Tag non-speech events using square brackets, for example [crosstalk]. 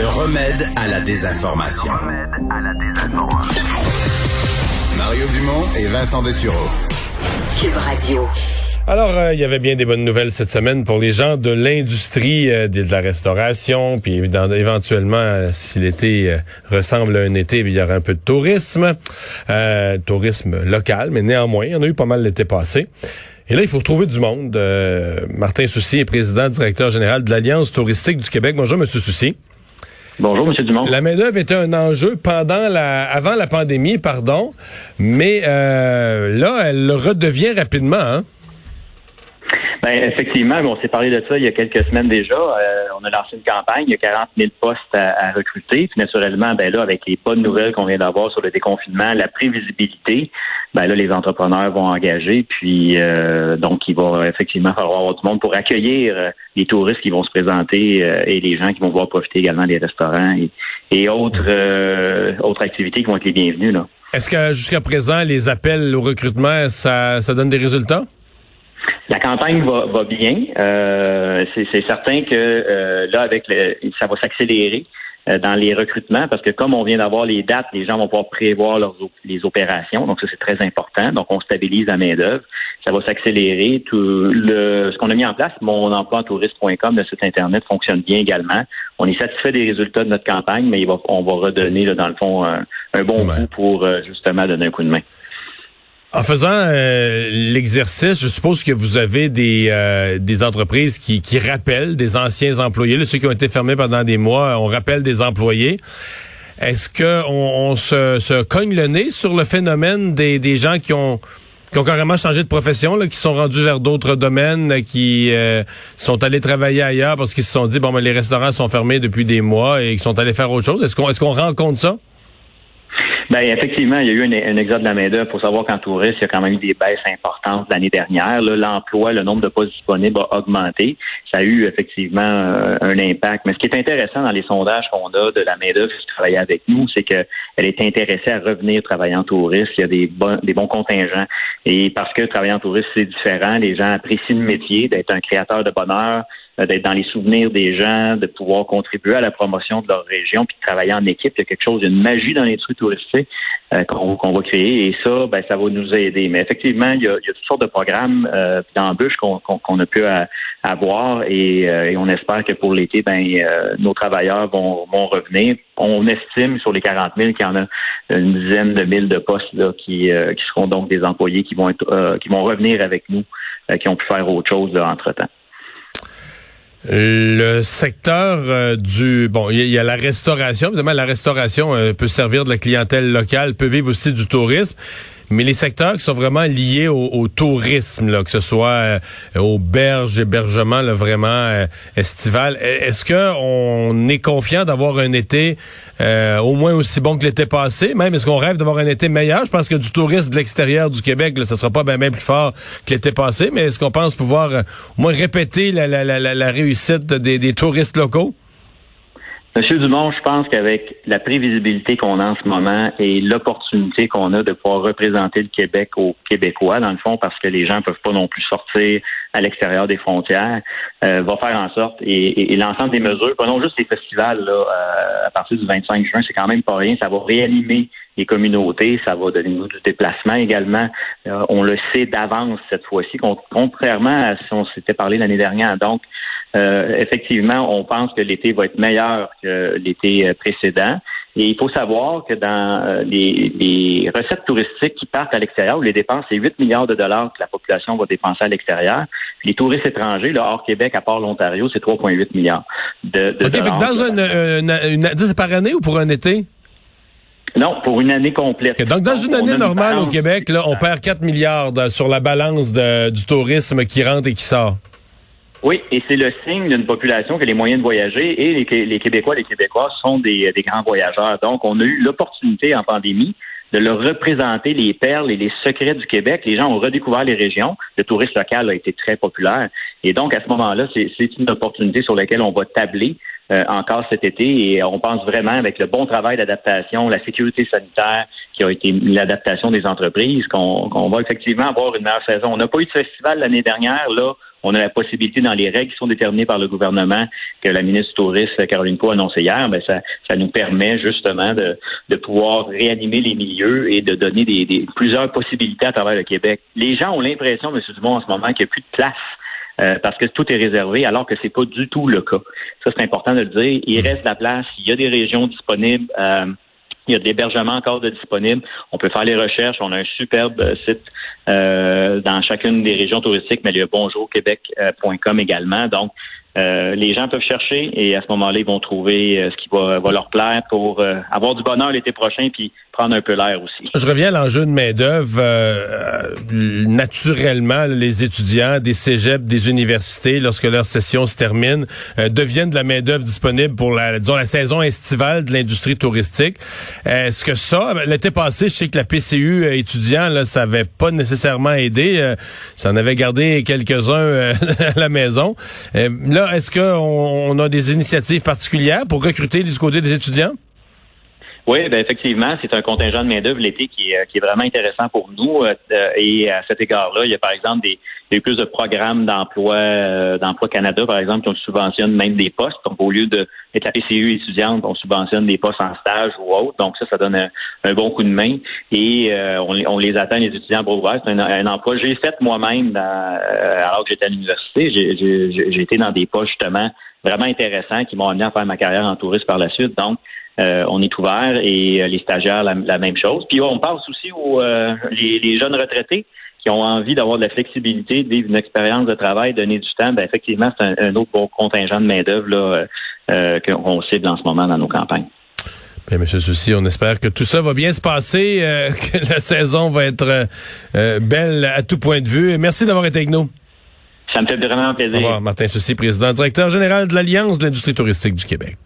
Le remède à la désinformation. Mario Dumont et Vincent Dessureau. Cube Radio. Alors, euh, il y avait bien des bonnes nouvelles cette semaine pour les gens de l'industrie euh, de la restauration, puis évidemment, éventuellement, euh, si l'été ressemble à un été, il y aura un peu de tourisme, tourisme local, mais néanmoins, il y en a eu pas mal l'été passé. Et là, il faut trouver du monde. Martin Soucy est président, directeur général de l'Alliance touristique du Québec. Bonjour, Monsieur Soucy. Bonjour, M. Dumont. La main-d'œuvre était un enjeu pendant la, avant la pandémie, pardon, mais euh, là, elle le redevient rapidement. Hein? Ben, effectivement, on s'est parlé de ça il y a quelques semaines déjà. Euh, on a lancé une campagne, il y a 40 000 postes à, recruter. Puis naturellement, ben là, avec les bonnes nouvelles qu'on vient d'avoir sur le déconfinement, la prévisibilité, ben là, les entrepreneurs vont engager. Puis euh, donc, il va effectivement falloir avoir du monde pour accueillir euh, les touristes qui vont se présenter et les gens qui vont pouvoir profiter également des restaurants et, autres autres activités qui vont être les bienvenues. Là. Est-ce que jusqu'à présent, les appels au recrutement, ça, ça donne des résultats? La campagne va, va bien. Euh, c'est certain que euh, là, avec le, ça va s'accélérer euh, dans les recrutements parce que comme on vient d'avoir les dates, les gens vont pouvoir prévoir leurs, les opérations. Donc ça, c'est très important. Donc on stabilise la main-d'œuvre. Ça va s'accélérer. Tout le ce qu'on a mis en place, mon emploi touriste.com, le site Internet, fonctionne bien également. On est satisfait des résultats de notre campagne, mais il va, on va redonner, là, dans le fond, un, bon coup pour justement donner un coup de main. En faisant euh, l'exercice, je suppose que vous avez des, euh, des entreprises qui, qui rappellent des anciens employés, là, ceux qui ont été fermés pendant des mois, on rappelle des employés. Est-ce que on, se, se, cogne le nez sur le phénomène des, des gens qui ont qui ont carrément changé de profession, qui sont rendus vers d'autres domaines, qui euh, sont allés travailler ailleurs parce qu'ils se sont dit bon les restaurants sont fermés depuis des mois et qu'ils sont allés faire autre chose? Est-ce qu'on est-ce qu'on rencontre ça? Ben effectivement, il y a eu un, exode de la main-d'œuvre. Faut savoir qu'en tourisme, il y a quand même eu des baisses importantes l'année dernière. L'emploi, le nombre de postes disponibles a augmenté. Ça a eu effectivement euh, un impact. Mais ce qui est intéressant dans les sondages qu'on a de la main-d'œuvre qui travaillait avec nous, c'est qu'elle est intéressée à revenir travailler en tourisme. Il y a des bons, des bons contingents. Et parce que travailler en tourisme, c'est différent, les gens apprécient le métier, d'être un créateur de bonheur, d'être dans les souvenirs des gens, de pouvoir contribuer à la promotion de leur région, puis de travailler en équipe. Il y a quelque chose, une magie dans les trucs touristiques euh, qu'on va créer, et ça, ben, ça va nous aider. Mais effectivement, il y a, il y a toutes sortes de programmes euh, d'embûches qu'on a pu avoir, et, on espère que pour l'été, ben, nos travailleurs vont, vont revenir. On estime sur les 40 000 qu'il y en a une dizaine de mille de postes là, qui, qui seront donc des employés qui vont être, qui vont revenir avec nous, qui ont pu faire autre chose entre temps. Le secteur euh, du bon, il y, a la restauration. Évidemment, la restauration euh, peut servir de la clientèle locale, peut vivre aussi du tourisme. Mais les secteurs qui sont vraiment liés au, tourisme, là, que ce soit euh, aux berges, hébergement, là, vraiment euh, estival, e, est-ce que on est confiant d'avoir un été euh, au moins aussi bon que l'été passé? Même est-ce qu'on rêve d'avoir un été meilleur? Je pense que du tourisme de l'extérieur du Québec, là, ça sera pas bien plus fort que l'été passé, mais est-ce qu'on pense pouvoir au moins répéter la, la, la, la réussite des, des touristes locaux? Monsieur Dumont, je pense qu'avec la prévisibilité qu'on a en ce moment et l'opportunité qu'on a de pouvoir représenter le Québec aux Québécois, dans le fond, parce que les gens peuvent pas non plus sortir à l'extérieur des frontières, euh, va faire en sorte, et, l'ensemble des mesures, prenons juste les festivals, là, euh, à partir du 25 juin, c'est quand même pas rien, ça va réanimer les communautés, ça va donner nous du déplacement également. Euh, on le sait d'avance cette fois-ci, contrairement à si on s'était parlé l'année dernière. Donc, euh, effectivement, on pense que l'été va être meilleur que l'été euh, précédent. Et il faut savoir que dans euh, les, recettes touristiques qui partent à l'extérieur, où les dépenses, c'est 8 milliards de dollars que la population va dépenser à l'extérieur. Les touristes étrangers, là, hors Québec, à part l'Ontario, c'est 3,8 milliards de, de dollars. dans une, une, par année ou pour un été? Non, pour une année complète. donc, dans une année normale au Québec, là, on perd 4 milliards sur la balance du tourisme qui rentre et qui sort. Oui, et c'est le signe d'une population qui a les moyens de voyager et les, Québécois, les Québécois sont des, des grands voyageurs. Donc, on a eu l'opportunité en pandémie de leur représenter les perles et les secrets du Québec. Les gens ont redécouvert les régions. Le tourisme local a été très populaire. Et donc, à ce moment-là, c'est une opportunité sur laquelle on va tabler euh, encore cet été. Et on pense vraiment, avec le bon travail d'adaptation, la sécurité sanitaire qui a été l'adaptation des entreprises, qu'on va effectivement avoir une meilleure saison. On n'a pas eu de festival l'année dernière. Là, on a la possibilité dans les règles qui sont déterminées par le gouvernement que la ministre du Tourisme, Caroline Co, a annoncé hier, ben ça, ça nous permet justement de, de pouvoir réanimer les milieux et de donner des, des plusieurs possibilités à travers le Québec. Les gens ont l'impression, M. Dumont, en ce moment, qu'il n'y a plus de place euh, parce que tout est réservé, alors que c'est pas du tout le cas. Ça, c'est important de le dire. Il reste de la place. Il y a des régions disponibles. Euh, il y a de l'hébergement encore de disponible. On peut faire les recherches. On a un superbe euh, site dans chacune des régions touristiques, mais il y a bonjourquebec.com également. Donc, les gens peuvent chercher et à ce moment-là, ils vont trouver ce qui va, va, leur plaire pour avoir du bonheur l'été prochain puis prendre un peu l'air aussi. Je reviens à l'enjeu de main-d'œuvre. Euh, naturellement, les étudiants des cégeps, des universités, lorsque leur session se termine, euh, deviennent de la main-d'œuvre disponible pour la, disons, la saison estivale de l'industrie touristique. Est-ce que ça, ben, l'été passé, je sais que la PCU euh, étudiant, là, ça avait pas nécessairement aidé. ça en avait gardé quelques-uns [laughs] à la maison. Est-ce qu'on on a des initiatives particulières pour recruter du côté des étudiants? Oui, ben effectivement, c'est un contingent de main-d'œuvre l'été qui qui est vraiment intéressant pour nous. Euh, et à cet égard-là, il y a par exemple des, plus de programmes d'emploi euh, d'emploi Canada, par exemple, qui subventionne même des postes. Donc, au lieu d'être la PCU étudiante, on subventionne des postes en stage ou autre. Donc, ça, ça donne un, bon coup de main. Et euh, on, les attend, les étudiants pour. C'est un, emploi. J'ai fait moi-même alors que j'étais à l'université. J'ai été dans des postes justement vraiment intéressants qui m'ont amené à faire ma carrière en tourisme par la suite. Donc, euh, on est ouvert et euh, les stagiaires, la, même chose. Puis on pense aussi aux euh, les, jeunes retraités qui ont envie d'avoir de la flexibilité, vivre une expérience de travail, donner du temps. Ben, effectivement, c'est un, autre bon contingent de main-d'œuvre qu'on cible en ce moment dans nos campagnes. Bien, Monsieur Souci, on espère que tout ça va bien se passer, [laughs] que la saison va être belle à tout point de vue. Merci d'avoir été avec nous. Ça me fait vraiment plaisir. Au revoir, Martin Soucy, président directeur général de l'Alliance de l'industrie touristique du Québec.